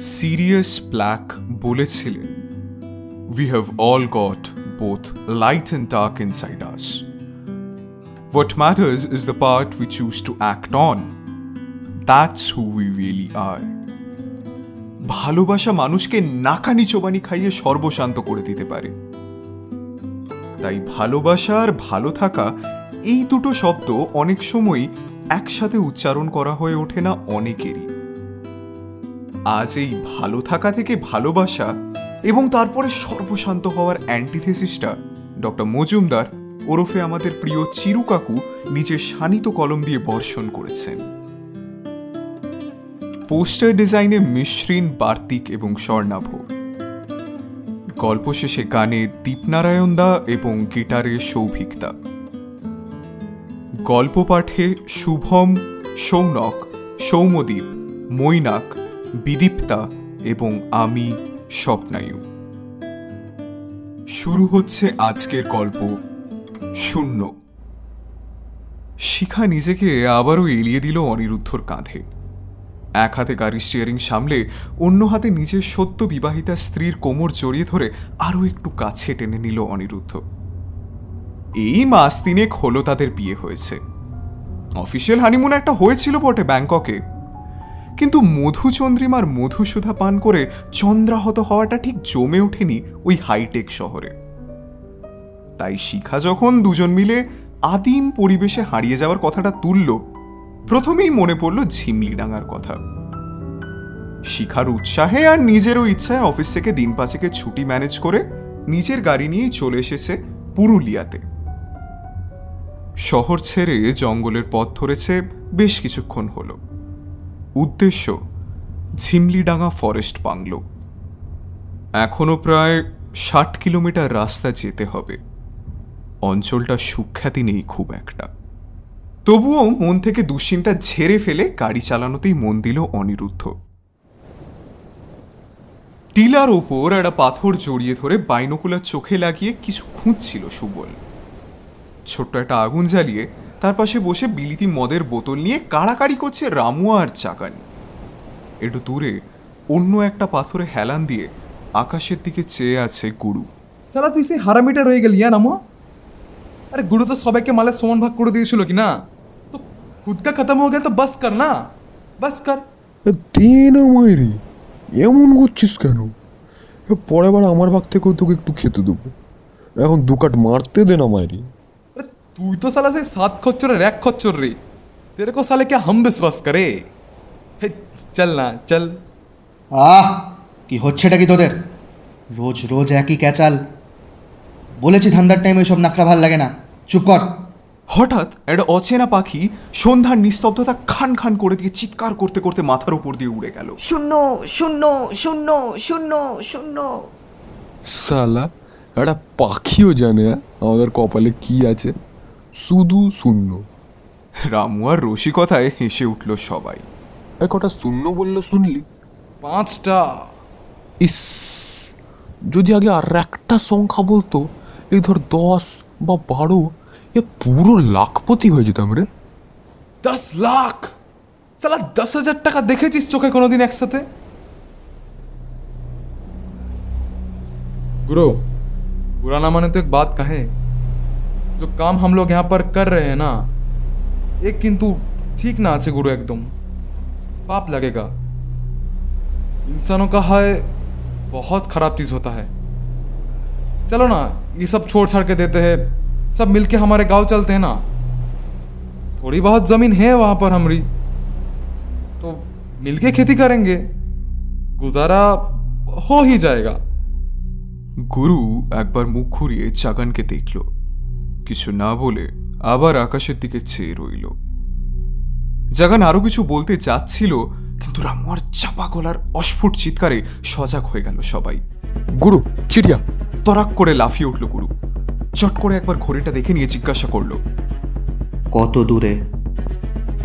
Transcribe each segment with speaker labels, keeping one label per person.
Speaker 1: Serious Black বলেছিলেন we have all got both light and dark inside us What matters is the part we choose to act on. That's who we really are. ভালোবাসা মানুষকে নাকানি চোবানি খাইয়ে সর্বশান্ত করে দিতে পারে তাই ভালোবাসা আর ভালো থাকা এই দুটো শব্দ অনেক সময় একসাথে উচ্চারণ করা হয়ে ওঠে না অনেকেরই আজ এই ভালো থাকা থেকে ভালোবাসা এবং তারপরে সর্বশান্ত হওয়ার অ্যান্টিথেসিসটা ডক্টর মজুমদার ওরফে আমাদের প্রিয় চিরু কাকু নিজের শানিত কলম দিয়ে বর্ষণ করেছেন। পোস্টার ডিজাইনে মিশ্রিন, বার্তিক এবং স্বর্ণাভ। গল্প শেষে গানে দীপনারায়ণ দা এবং গিটারে সৌভিকদা গল্প পাঠে শুভম, সৌনক, সৌমদীপ, মৈনাক বিদীপ্তা এবং আমি স্বপ্নায়ু। শুরু হচ্ছে আজকের গল্প শূন্য। শিখা নিজেকে আবারও এলিয়ে দিল অনিরুদ্ধর কাঁধে। এক হাতে গাড়ির স্টিয়ারিং সামলে অন্য হাতে নিজের সত্য বিবাহিতা স্ত্রীর কোমর জড়িয়ে ধরে আরও একটু কাছে টেনে নিল অনিরুদ্ধ। এই মাস তিনেক হলো তাদের বিয়ে হয়েছে। অফিসিয়াল হানিমুন একটা হয়েছিল বটে ব্যাংককে। কিন্তু মধুচন্দ্রিমার মধুসুধা পান করে চন্দ্রাহত হওয়াটা ঠিক জমে ওঠেনি ওই হাইটেক শহরে। তাই শিখা যখন দুজন মিলে আদিম পরিবেশে হারিয়ে যাওয়ার কথাটা তুলল, প্রথমেই মনে পড়ল ঝিমলিডাঙ্গার কথা। শিখার উৎসাহে আর নিজেরও ইচ্ছায় অফিস থেকে দিন পাঁচেকে ছুটি ম্যানেজ করে নিজের গাড়ি নিয়েই চলে এসেছে পুরুলিয়াতে। শহর ছেড়ে জঙ্গলের পথ ধরেছে বেশ কিছুক্ষণ হলো। উদ্দেশ্য, ঝিমলিডাঙ্গা ফরেস্ট বাংলো। এখনও প্রায় ষাট কিলোমিটার রাস্তা যেতে হবে। অঞ্চলটা সুখ্যাতি নেই খুব একটা। তবুও মন থেকে দুশ্চিন্তা ঝেড়ে ফেলে গাড়ি চালানোতেই মন দিল অনিরুদ্ধ। টিলার ওপর একটা পাথর জড়িয়ে ধরে বাইনোকুলার চোখে লাগিয়ে কিছু খুঁজছিল সুবল। ছোট্ট একটা আগুন জ্বালিয়ে তার পাশে বসে বিলিতি মদের বোতল নিয়ে কাড়াকাড়ি করছে রামুয়া আর চাকানি। একটু দূরে অন্য একটা পাথরে হেলান দিয়ে আকাশের দিকে চেয়ে আছে গুরু।
Speaker 2: সারা তুই সেই হারামিটা রয়ে গেলি হ্যাঁ নামো আরে গুরু তো সবাইকে মালের সমান ভাগ করে দিয়েছিল কি না তো খুদ কা খতম হয়ে গেল তো বাস কর না? বাস কর।
Speaker 3: না মায়েরি এমন করছিস কেন? পরের বার আমার ভাগ থেকেও তোকে একটু খেতে দেবো। এখন দু কাট মারতে দে না মায়েরি
Speaker 2: তুই তো সালা সেই সাত খচ্চরের এক খচ্চর রে। তেরে কো সালে কে হাম বিশ্বাস করে? হে চল না চল।
Speaker 4: আহ কি হচ্ছে এটা কি তোদের? রোজ রোজ একই ক্যাচাল। বলেছি ধান্দার টাইমে সব নাকড়া ভালো লাগে না। চুপ কর।
Speaker 1: হঠাৎ একটা অচেনা পাখি সন্ধ্যার নিস্তব্ধতা খান খান করে দিয়ে চিৎকার করতে করতে মাথার উপর দিয়ে উড়ে গেল।
Speaker 5: শূন্য শূন্য শূন্য শূন্য শূন্য।
Speaker 3: সালা একটা পাখিও জানে হ্যাঁ? আমাদের কপালে কি আছে? শুধু শূন্য
Speaker 1: রামু আর রসিকতায় হেসে উঠল সবাই
Speaker 3: এ কটা শূন্য বললো শুনলি
Speaker 2: পাঁচটা
Speaker 3: ইস যদি আগে আর একটা সংখ্যা বলতো এই ধর দশ বা বারো এ পুরো লাখপতি হয়ে যেতাম রে
Speaker 2: दस लाख साला दस हजार টাকা দেখেছিস চোখে কোনোদিন একসাথে गुरु बुरा ना माने तो एक बात कहे जो काम हम लोग यहाँ पर कर रहे हैं ना एक किंतु ठीक ना আছে गुरु एकदम पाप लगेगा इंसानों का है बहुत खराब चीज़ होता है चलो ना ये सब छोड़ छाड़ के देते हैं सब मिलके हमारे गांव चलते हैं ना थोड़ी बहुत ज़मीन है वहाँ पर हमारी तो मिलके खेती करेंगे गुजारा हो ही जाएगा
Speaker 1: গুরু একবার মুখ ঘুরিয়ে চাগানকে দেখল কিছু না বলে আবার আকাশের দিকে চেয়ে রইল। জাগান আরও কিছু বলতে যাচ্ছিল কিন্তু রামুয়ার চাপা গলার অস্ফুট চিৎকারে সজাগ হয়ে গেল সবাই।
Speaker 3: গুরু চিড়িয়া।
Speaker 1: তরাক করে লাফিয়ে উঠল গুরু। চট করে একবার ঘড়িটা দেখে নিয়ে জিজ্ঞাসা করল
Speaker 4: কত দূরে?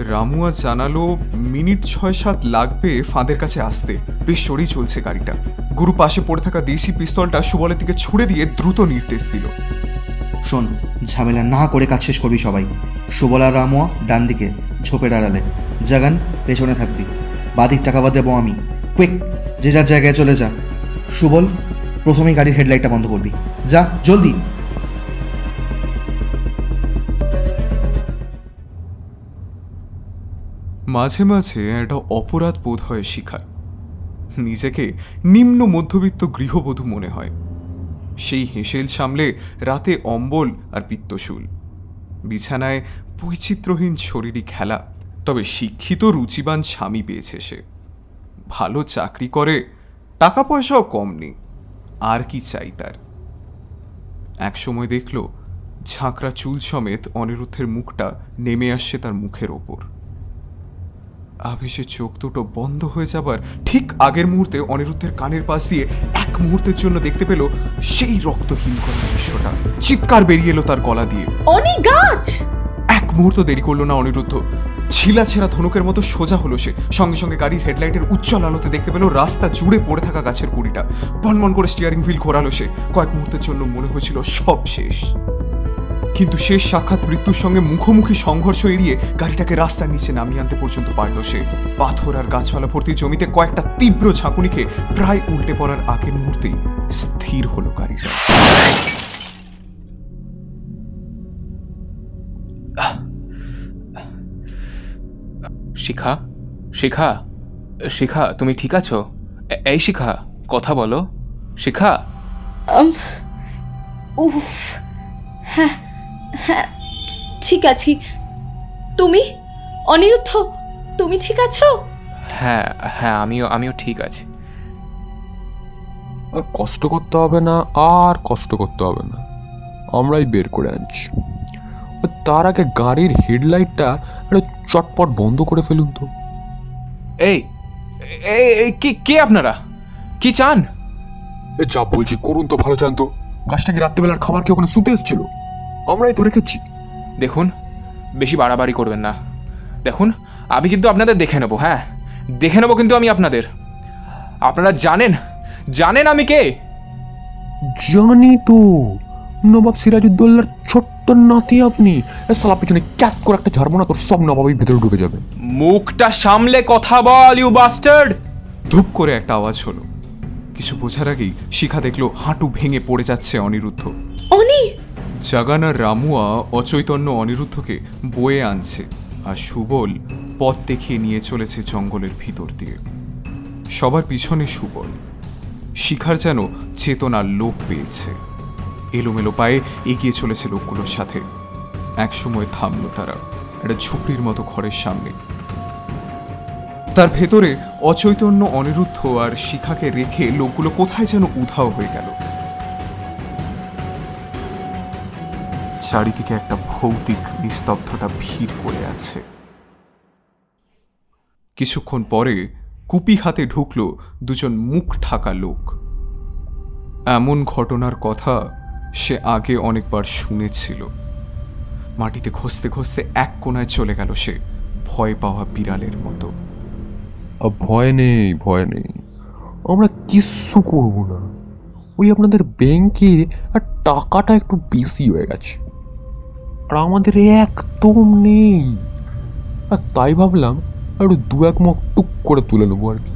Speaker 1: রামুয়া জানালো মিনিট ছয় সাত লাগবে ফাঁদের কাছে আসতে। বেশ সরেই চলছে গাড়িটা। গুরু পাশে পড়ে থাকা দেশি পিস্তলটা সুবলের দিকে ছুড়ে দিয়ে দ্রুত নির্দেশ দিল।
Speaker 4: শোন, ঝামেলা না করে কাজ শেষ করবি সবাই। সুবলা রামোয়া ডান দিকে, ঝোপের আড়ালে। জাগান, পেছনে থাকবি। বাদিক টাকা দেবো আমি। কুইক, যে যার জায়গায় চলে যা। সুবল, প্রথমেই গাড়ির হেডলাইটটা বন্ধ করবি। যা, জলদি।
Speaker 1: মাঝে মাঝে একটা অপরাধ বোধ হয় শিখার নিজেকে নিম্ন মধ্যবিত্ত গৃহবধূ মনে হয়। সেই হেসেল সামলে রাতে অম্বল আর পিত্তশুল। বিছানায় বৈচিত্র্যহীন শরীরই খেলা, তবে শিক্ষিত রুচিবান স্বামী পেয়েছে সে। ভালো চাকরি করে টাকা পয়সাও কম নেই, আর কি চাই তার? এক সময় দেখল, ঝাঁকড়া চুল সমেত অনিরুদ্ধের মুখটা নেমে আসছে তার মুখের ওপর। আবেশে চোখ দুটো বন্ধ হয়ে যাবার ঠিক আগের মুহূর্তে অনিরুদ্ধের কানের পাশ দিয়ে এক মুহূর্তের জন্য দেখতে পেল সেই রক্তহীন করা দৃশ্যটা। চিৎকার বেরিয়ে এলো তার গলা দিয়ে।
Speaker 6: অনি গাছ!
Speaker 1: এক মুহূর্ত দেরি করল না অনিরুদ্ধ। ছিলা ছেঁড়া ধনুকের মতো সোজা হলো সে। সঙ্গে সঙ্গে গাড়ির হেডলাইটের উজ্জ্বল আলোতে দেখতে পেল রাস্তা জুড়ে পড়ে থাকা গাছের কুড়িটা। বনমন করে স্টিয়ারিং হুইল ঘোরালো সে। কয়েক মুহূর্তের জন্য মনে হয়েছিল সব শেষ। কিন্তু শেষ সাক্ষাৎ মৃত্যুর সঙ্গে মুখোমুখি সংঘর্ষ এড়িয়ে গাড়িটাকে রাস্তার নিচে নামিয়ে আনতে পর্যন্ত পারল সে। পাথর আর গাছপালা ভর্তি জমিতে কয়েকটা তীব্র ঝাঁকুনি খেয়ে প্রায় উল্টে পড়ার আগের মুহূর্তেই স্থির হলো গাড়িটা।
Speaker 7: শিখা? শিখা? শিখা তুমি ঠিক আছো? এই শিখা কথা বলো। শিখা?
Speaker 6: উফ হ্যাঁ। হ্যাঁ ঠিক আছি। তুমি? অনিরুদ্ধ তুমি ঠিক আছো?
Speaker 7: হ্যাঁ হ্যাঁ আমিও আমিও ঠিক আছি।
Speaker 3: আর কষ্ট করতে হবে না আর কষ্ট করতে হবে না। আমরাই বের করে আনছি। তার আগে গাড়ির হেডলাইটটা একটা চটপট বন্ধ করে ফেলুন তো।
Speaker 7: এই এই এই, কি কে আপনারা? কি চান?
Speaker 3: এ যা বলছি করুন তো ভালো জানতো গাছটা কি রাত্রেবেলার খাবার কি ওখানে শুতে এসেছিল? আমরাই তো রেখেছি
Speaker 7: দেখুন বেশি বাড়াবাড়ি করবেন না। দেখুন আমি কিন্তু আপনাদের দেখে নেব হ্যাঁ? দেখে নেব কিন্তু আমি আপনাদের। আপনারা জানেন জানেন আমি কে?
Speaker 3: জানি তো। নবাব সিরাজউদ্দৌলার ছোট্ট নাতি আপনি। সালা পিছনে ক্যাত করে একটা ঝাড়বো না তোর সব নবাবই ভেতরে ঢুকে যাবে।
Speaker 7: মুখটা সামলে কথা বল ইউ বাস্টার্ড!
Speaker 1: ধুপ করে একটা আওয়াজ হলো। কিছু বোঝার আগেই শিখা দেখল হাঁটু ভেঙে পড়ে যাচ্ছে অনিরুদ্ধ।
Speaker 6: অনি!
Speaker 1: জাগানার রামুয়া অচৈতন্য অনিরুদ্ধকে বয়ে আনছে আর সুবল পথ দেখিয়ে নিয়ে চলেছে জঙ্গলের ভিতর দিয়ে। সবার পিছনে সুবল। শিখার যেন চেতনার লোপ পেয়েছে। এলোমেলো পায়ে এগিয়ে চলেছে লোকগুলোর সাথে। একসময় থামলো তারা, একটা ঝুপড়ির মতো ঘরের সামনে। তার ভেতরে অচৈতন্য অনিরুদ্ধ আর শিখাকে রেখে লোকগুলো কোথায় যেন উধাও হয়ে গেল। চারিদিকে একটা ভৌতিক নিস্তব্ধতা ভিড় করে আছে। কিছুক্ষণ পরে কুপি হাতে ঢুকল দুজন মুখ ঢাকা লোক। এমন ঘটনার কথা সে আগে অনেকবার শুনেছিল। মাটিতে ঘষতে ঘষতে এক কোনায় চলে গেল সে, ভয় পাওয়া বিড়ালের মতো।
Speaker 3: ভয় নেই ভয় নেই। আমরা কিচ্ছু করব না। ওই আপনাদের ব্যাংকে টাকাটা একটু বেশি হয়ে গেছে। আর আমাদের একদম নেই। আর তাই ভাবলাম একটু দু এক মগ টুক করে তুলে নেব আর কি।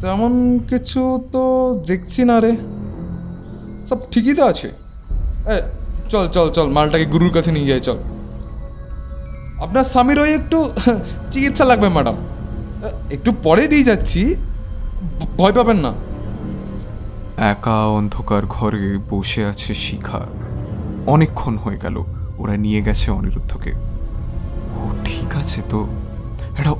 Speaker 2: তেমন কিছু তো দেখছি না রে। সব ঠিকই তো আছে। এ চল চল চল মালটাকে গুরুর কাছে নিয়ে যাই চল। আপনার স্বামীর ওই একটু চিকিৎসা লাগবে ম্যাডাম। একটু পরে দিয়ে যাচ্ছি। ভয় পাবেন না।
Speaker 1: একা অন্ধকার ঘরে বসে আছে শিখা। অনেকক্ষণ হয়ে গেল। ওরা নিয়ে গেছে অনিরুদ্ধকে। ও, ঠিক আছে তো। একটা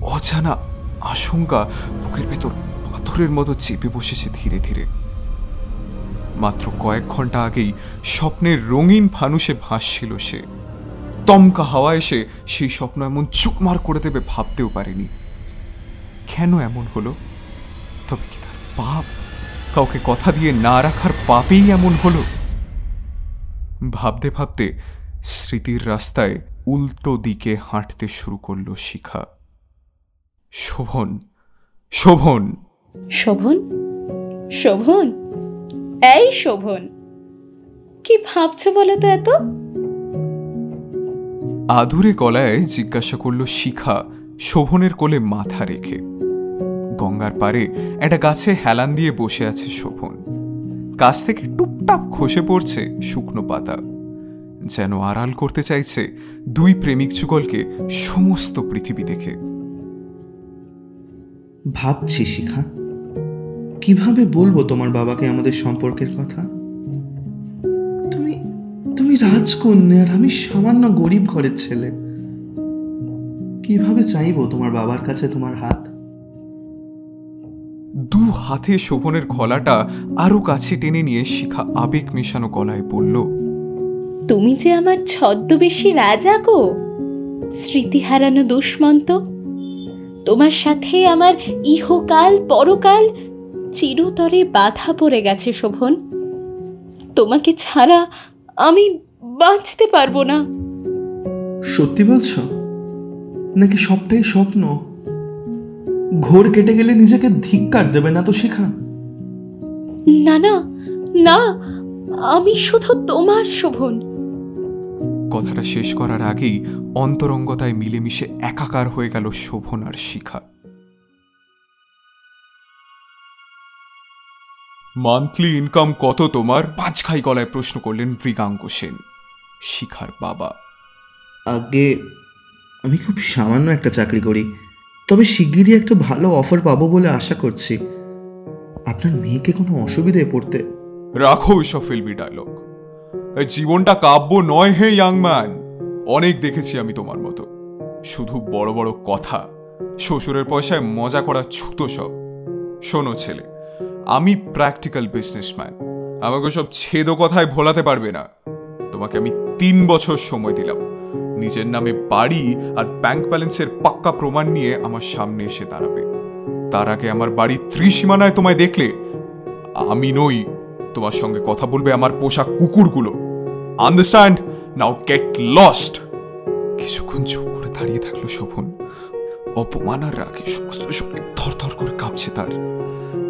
Speaker 1: অজানা আশঙ্কা বুকের ভেতর পাথরের মতো চেপে বসেছে ধীরে ধীরে। মাত্র কয়েক ঘণ্টা আগেই স্বপ্নের রঙিন ফানুষে ভাসছিল সে। তমকা হাওয়া এসে সেই স্বপ্ন এমন চুকমার করে দেবে ভাবতেও পারেনি। কেন এমন হলো? তবে কি তার পাপ? কাউকে কথা দিয়ে না রাখার পাপেই এমন হলো? ভাবতে ভাবতে স্মৃতির রাস্তায় উল্টো দিকে হাঁটতে শুরু করল শিখা। শোভন শোভন।
Speaker 6: শোভন? শোভন? এই শোভন। কি ভাবছ বলো তো এত?
Speaker 1: আধুরে গলায় জিজ্ঞাসা করল শিখা শোভনের কোলে মাথা রেখে। গঙ্গার পারে একটা গাছে হেলান দিয়ে বসে আছে শোভন। গাছ থেকে টুপটাপ খসে পড়ছে শুকনো পাতা। যেন আড়াল করতে চাইছে দুই প্রেমিক যুগলকে সমস্ত পৃথিবী দেখে।
Speaker 4: ভাবছি, শিখা। কীভাবে বলব তোমার বাবাকে আমাদের সম্পর্কের কথা? তুমি তুমি রাজকন্যা আর আমি সামান্য গরিব ঘরের ছেলে। কীভাবে চাইব তোমার বাবার কাছে তোমার হাত?
Speaker 1: দু হাতে শোভনের গলাটা আরও কাছে টেনে নিয়ে শিখা আবেগ মেশানো গলায় বলল
Speaker 6: তুমি যে আমার ছদ্মবেশী রাজা গো স্মৃতি হারানো দুষ্মন্ত তোমার সাথে আমার ইহকাল পরকাল চিরতরে বাধা পড়ে গেছে শোভন। তোমাকে ছাড়া আমি বাঁচতে পারব না।
Speaker 4: সত্যি বলছো? নাকি সবটাই স্বপ্ন? ঘোর কেটে গেলে নিজেকে ধিক্কার দেবে না তো শিখা।
Speaker 6: না না না আমি শুধু তোমার শোভন।
Speaker 1: কথাটা শেষ করার আগেই অন্তরঙ্গতায় মিলেমিশে একাকার হয়ে গেল শোভন আর শিখা। মান্থলি ইনকাম কত তোমার? পাঁচ খাই গলায় প্রশ্ন করলেন মৃগাঙ্ক সেন শিখার বাবা।
Speaker 4: আগে আমি খুব সামান্য একটা চাকরি করি। তবে শিগগিরই একটা ভালো অফার পাবো বলে আশা করছি। আপনার মেয়েকে কোনো অসুবিধায় পড়তে
Speaker 1: রাখো ওইসব ফিল্মি ডায়লগ জীবনটা কাব্য নয় হে ইয়াং ম্যান অনেক দেখেছি আমি তোমার মতো। শুধু বড় বড় কথা। শ্বশুরের পয়সায় মজা করা ছুতো সব। শোনো ছেলে, আমি প্র্যাকটিক্যাল বিজনেসম্যান আমাকে সব ছেদো কথায় ভোলাতে পারবে না। তোমাকে আমি তিন বছর সময় দিলাম। নিজের নামে বাড়ি আর ব্যাংক ব্যালেন্সের পাক্কা প্রমাণ নিয়ে আমার সামনে এসে দাঁড়াবে। তার আগে আমার বাড়ির ত্রিসীমানায় তোমায় দেখলে। আমি নই, তোমার সঙ্গে কথা বলবে আমার পোষা কুকুরগুলো। আন্ডারস্ট্যান্ড নাও গেট লস্ট কিছুক্ষণ চুপ করে দাঁড়িয়ে থাকল শোভন। অপমান আর রাগে সমস্ত শরীর থরথর করে কাঁপছে তার।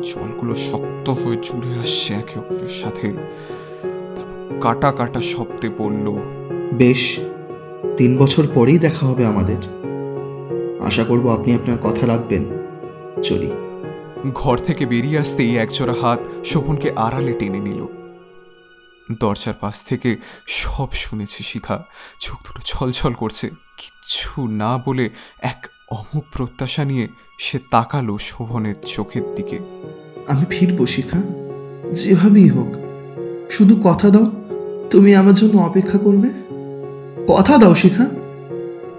Speaker 1: জলগুলো শক্ত হয়ে জুড়ে আসছে একে অপরের সাথে। কাটা কাটা শব্দে বলল,
Speaker 4: বেশ তিন বছর পরেই দেখা হবে আমাদের। আশা করব আপনি আপনার কথা রাখবেন। চলি।
Speaker 1: ঘর থেকে বেরিয়ে আসতেই একজোড়া হাত শোভনকে আড়ালে টেনে নিল। দরজার পাশ থেকে সব শুনেছে শিখা। চোখ দুটো ছলছল করছে। কিচ্ছু না বলে এক অমুক প্রত্যাশা নিয়ে সে তাকালো শোভনের চোখের দিকে।
Speaker 4: আমি ফিরবো শিখা। যেভাবেই হোক। শুধু কথা দাও। তুমি আমার জন্য অপেক্ষা করবে। কথা দাও শিখা।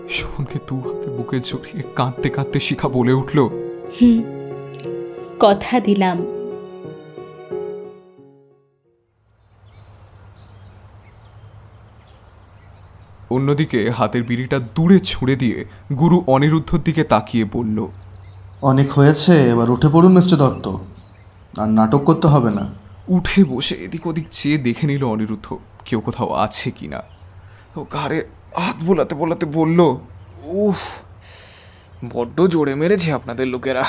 Speaker 1: শোভনকে দু হাতে বুকে জড়িয়ে কাঁদতে কাঁদতে শিখা বলে উঠল
Speaker 6: হুম কথা দিলাম।
Speaker 1: অন্যদিকে হাতের বিড়িটা দূরে ছুঁড়ে দিয়ে গুরু অনিরুদ্ধর দিকে তাকিয়ে বলল
Speaker 4: অনেক হয়েছে এবার উঠে পড়ুন মিস্টার দত্ত। আর নাটক করতে হবে না।
Speaker 1: উঠে বসে এদিক ওদিক চেয়ে দেখে নিল অনিরুদ্ধ কেউ কোথাও আছে কিনা। ও ঘাড়ে হাত বোলাতে বোলাতে বলল
Speaker 7: উফ বড্ড জোরে মেরেছে আপনাদের লোকেরা।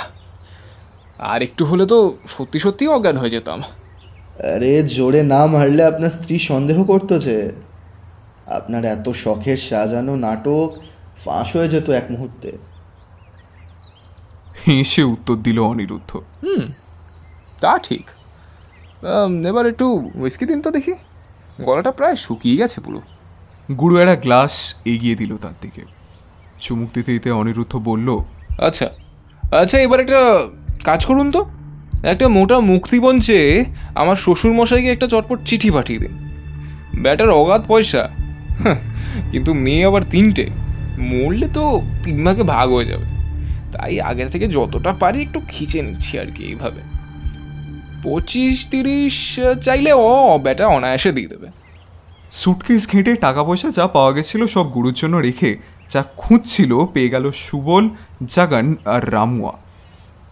Speaker 7: আর একটু হলে তো সত্যি সত্যি অজ্ঞান হয়ে যেতাম।
Speaker 4: আরে জোরে না মারলে আপনার স্ত্রী সন্দেহ করতো যে আপনার এত শখের সাজানো নাটক ফাঁস হয়ে যেত এক মুহূর্তে।
Speaker 1: হেসে উত্তর দিল অনিরুদ্ধ।
Speaker 7: হুম তা ঠিক। এবার একটু উইস্কি দিন তো দেখি। গলাটা প্রায় শুকিয়ে গেছে পুরো।
Speaker 1: গুরু একটা গ্লাস এগিয়ে দিল তার দিকে। চুমুক দিতে দিতে অনিরুদ্ধ বলল
Speaker 7: আচ্ছা আচ্ছা এবার একটা কাজ করুন তো। একটা মোটা মুক্তিপঞ্চে আমার শ্বশুর মশাইকে একটা চটপট চিঠি পাঠিয়ে দিন। ব্যাটার অগাধ পয়সা। কিন্তু মেয়ে আবার তিনটে। মরলে তো তিন ভাগে ভাগ হয়ে যাবে। তাই আগে থেকে যতটা পারি একটু খিচে নিচ্ছি আর কি এইভাবে। পঁচিশ তিরিশ চাইলে ও ব্যাটা অনায়াসে দিয়ে দেবে।
Speaker 1: সুটকেস ঘেঁটে টাকা পয়সা যা পাওয়া গেছিল সব গুরুর জন্য রেখে যা খুঁজছিল পেয়ে গেল সুবল জাগান আর রামুয়া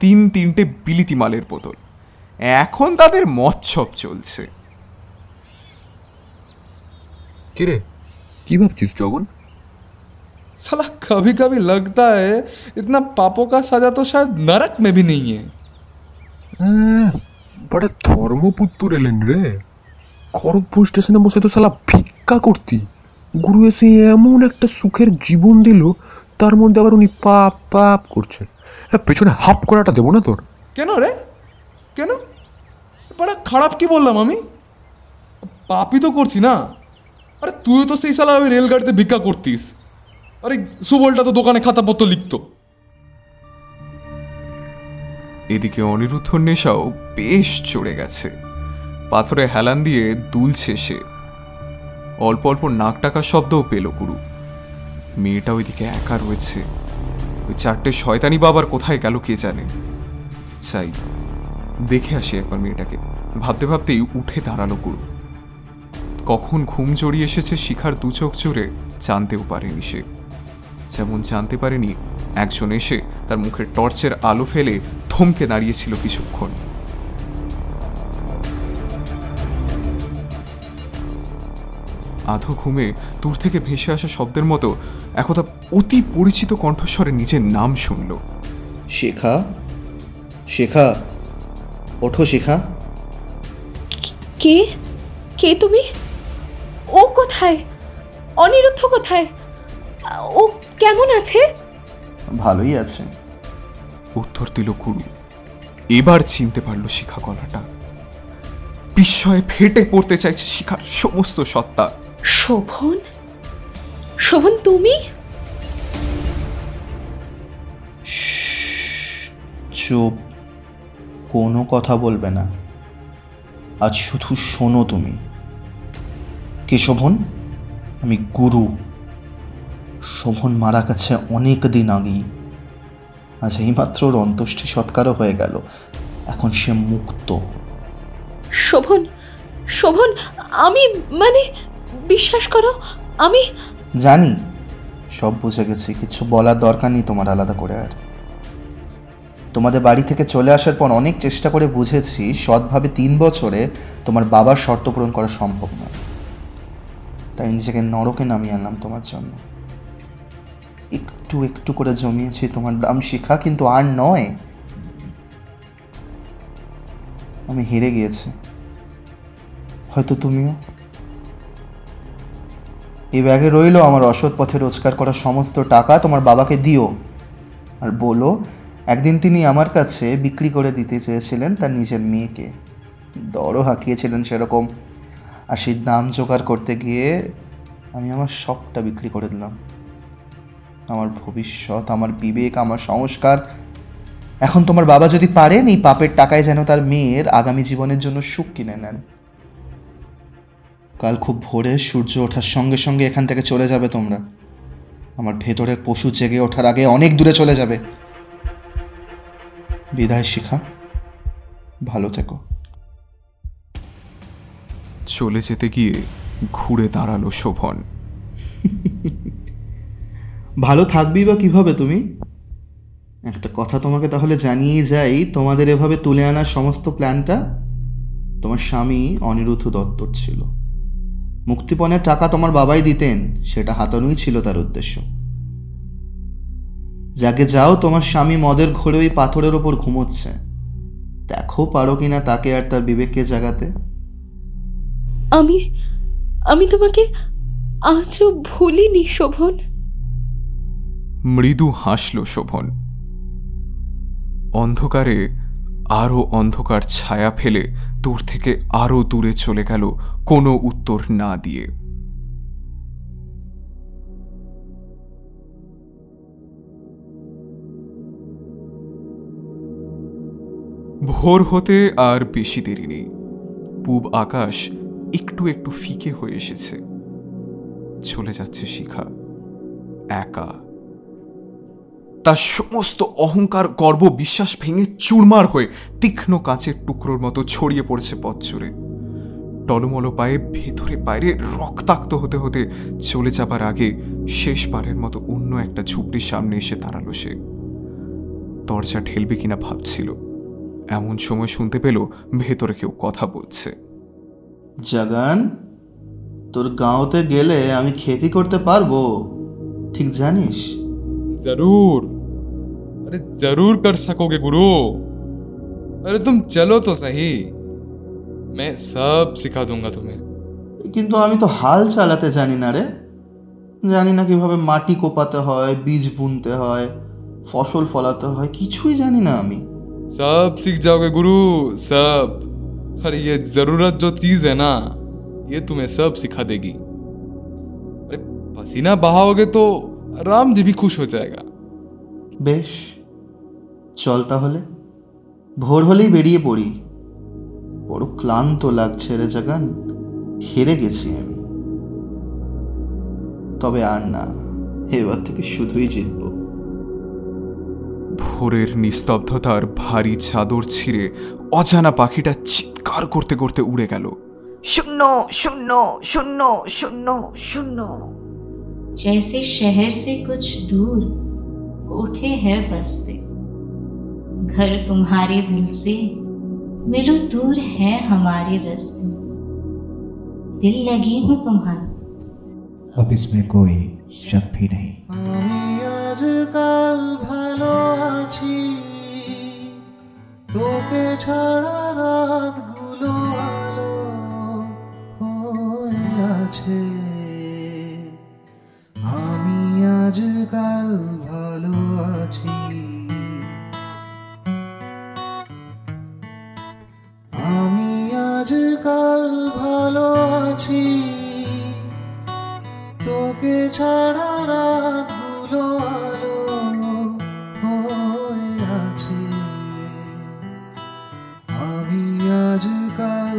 Speaker 1: তিন তিনটে বিলিতি মালের বোতল এখন তাদের মৎসব চলছে
Speaker 3: কিরে কি ভাবছিস জগন
Speaker 2: साला कभी कभी लगता है इतना पापों का सजा तो शायद नरक में भी नहीं है
Speaker 3: বড় ধর্মপুত্র এলেন রে খড়গপুর স্টেশনে বসে তো শালা ভিক্ষা করতি। গুরু এসে এমন একটা সুখের জীবন দিল তার মধ্যে আবার উনি পাপ পাপ করছেন হ্যাঁ পেছনে হাফ করাটা দেবো না তোর?
Speaker 2: কেন রে? কেন? বড় খারাপ কি বললাম আমি? পাপই তো করছি না। আরে তুই তো সেই সালা ওই রেলগাড়িতে ভিক্ষা করতিস। আরে সুবলটা তো দোকানে খাতাপত্র লিখতো।
Speaker 1: এদিকে অনিরুদ্ধর নেশাও বেশ চড়ে গেছে। পাথরে হেলান দিয়ে দুলছে সে। অল্প অল্প নাক টাকা শব্দও পেল গুরু। মেয়েটা ওইদিকে একা রয়েছে। ওই চারটে শয়তানি বাবার কোথায় গেল কে জানে। চাই, দেখে আসি একবার মেয়েটাকে। ভাবতে ভাবতেই উঠে দাঁড়াল গুরু। কখন ঘুম জড়িয়ে এসেছে শিখার দু চোখ জুড়ে জানতেও পারেনি সে। যেমন জানতে পারেনি, একজন এসে তার মুখের টর্চের আলো ফেলে থমকে দাঁড়িয়েছিল কিছুক্ষণ। আধো ঘুমে দূর থেকে ভেসে আসা শব্দের মতো একদা অতি পরিচিত কণ্ঠস্বরে নিজের নাম শুনল।
Speaker 4: শেখা? শেখা? ওঠো শেখা।
Speaker 6: কে? কে তুমি? ও কোথায়? অনিরুদ্ধ কোথায়? ও কেমন আছে?
Speaker 4: ভালোই আছে।
Speaker 1: উত্তর দিল গুরু। এবার চিনতে পারল শিখা গলাটা। বিস্ময়ে ফেটে পড়তে চাইছে শিখার সমস্ত সত্তা।
Speaker 6: শোভন? শোভন তুমি?
Speaker 4: চুপ। কোনো কথা বলবে না। আজ শুধু শোনো তুমি। কে শোভন? আমি গুরু। শোভন মারা গেছে অনেক দিন আগেই। আজ এইমাত্র ওর অন্ত্যেষ্টি সৎকারও হয়ে গেল। এখন সে মুক্ত।
Speaker 6: শোভন শোভন আমি মানে বিশ্বাস করো, আমি
Speaker 4: জানি, সব বুঝে গেছি, কিছু বলার দরকার নেই তোমার আলাদা করে আর। তোমাদের বাড়ি থেকে চলে আসার পর অনেক চেষ্টা করে বুঝেছি, সৎভাবে তিন বছরে তোমার বাবার শর্ত পূরণ করা সম্ভব নয়। তাই নিজেকে নরকে নামিয়ে আনলাম তোমার জন্য। একটু একটু করে জমিয়েছি তোমার দাম শিখা, কিন্তু আর নয়। আমি হেরে গিয়েছি। হয়তো তুমিও এই ব্যাগে রইল আমার অসৎ পথে রোজগার করা সমস্ত টাকা তোমার বাবাকে দিও। আর বলো, একদিন তিনি আমার কাছে বিক্রি করে দিতে চেয়েছিলেন তার নিজের মেয়েকে। দরও হাঁকিয়েছিলেন সেরকম। আর সেই দাম জোগাড় করতে গিয়ে আমি আমার সবটা বিক্রি করে দিলাম। আমার ভবিষ্যৎ, আমার বিবেক, আমার সংস্কার। এখন তোমার বাবা যদি পারেন এই পাপের টাকায় যেন তার মেয়ের আগামী জীবনের জন্য সুখ কিনে নেন। কাল খুব ভোরে সূর্য ওঠার সঙ্গে সঙ্গে এখান থেকে চলে যাবে তোমরা। আমার ভেতরের পশু জেগে ওঠার আগে অনেক দূরে চলে যাবে। বিদায় শিখা। ভালো থেকো।
Speaker 1: চলে যেতে গিয়ে ঘুরে দাঁড়াল শোভন।
Speaker 4: ভালো থাকবি বা কীভাবে তুমি? একটা কথা তোমাকে তাহলে জানিয়েই যাই তোমাদের এভাবে তুলে আনার সমস্ত প্ল্যানটা তোমার স্বামী অনিরুদ্ধ দত্তর ছিল। মুক্তিপণের টাকা তোমার বাবাই দিতেন সেটা হাতানোই ছিল তার উদ্দেশ্য। যাকে যাও তোমার স্বামী মদের ঘরে ওই পাথরের ওপর ঘুমোচ্ছে। দেখো পারো কিনা তাকে আর তার বিবেককে জাগাতে।
Speaker 6: আমি আমি তোমাকে আজও ভুলিনি শোভন।
Speaker 1: মৃদু হাসল শোভন। অন্ধকারে আরও অন্ধকার ছায়া ফেলে দূর থেকে আরও দূরে চলে গেল কোনো উত্তর না দিয়ে। ভোর হতে আর বেশি দেরি নেই। পূব আকাশ একটু একটু ফিকে হয়ে এসেছে। চলে যাচ্ছে শিখা, একা। তার সমস্ত অহংকার, গর্ব, বিশ্বাস ভেঙে চুরমার হয়ে তীক্ষ্ণ কাঁচের টুকরোর মতো ছড়িয়ে পড়েছে পথ জুড়ে। টলমল পায়ে, ভেতরে বাইরে রক্তাক্ত হতে হতে চলে যাবার আগে শেষবারের মতো অন্য একটা ঝুপড়ির সামনে এসে দাঁড়াল সে। দরজা ঠেলবে কিনা ভাবছিল। এমন সময় শুনতে পেল ভেতরে কেউ কথা বলছে।
Speaker 4: জাগান, তোর গাঁওতে গেলে আমি খেতি করতে পারব, ঠিক জানিস?
Speaker 2: जरूर अरे जरूर कर सकोगे गुरु अरे तुम चलो तो सही मैं सब सिखा दूंगा तुम्हें
Speaker 4: কিন্তু আমি তো হাল চালাতে জানি না রে জানি না কিভাবে মাটি কোপাতে হয় বীজ বুনতে হয় ফসল ফলাতে হয় কিছুই জানি না আমি
Speaker 2: सब सीख जाओगे गुरु सब अरे ये जरूरत जो चीज है ना ये तुम्हें सब सिखा देगी अरे पसीना बहाओगे तो राम जी भी खुश हो जाएगा
Speaker 4: বেশ চল তাহলে ভোর হলেই বেরিয়ে পড়ি বড় ক্লান্ত লাগছে রে জাগান হেরে গেছি আমি তবে আর না এবার থেকে শুধুই জিতবো
Speaker 1: ভোরের নিস্তব্ধতার ভারী চাদর ছিঁড়ে অজানা পাখিটা চিৎকার করতে করতে উড়ে গেল
Speaker 5: শূন্য শূন্য শূন্য শূন্য শূন্য
Speaker 8: जैसे शहर से कुछ दूर कोठे है बसते घर तुम्हारे दिल से मिलो दूर है हमारे रस्ते दिल लगी हूँ तुम्हारी
Speaker 9: अब इसमें कोई शक भी नहीं
Speaker 10: আমি আজকাল ভালো আছি তোকে ছাড়া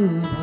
Speaker 10: love.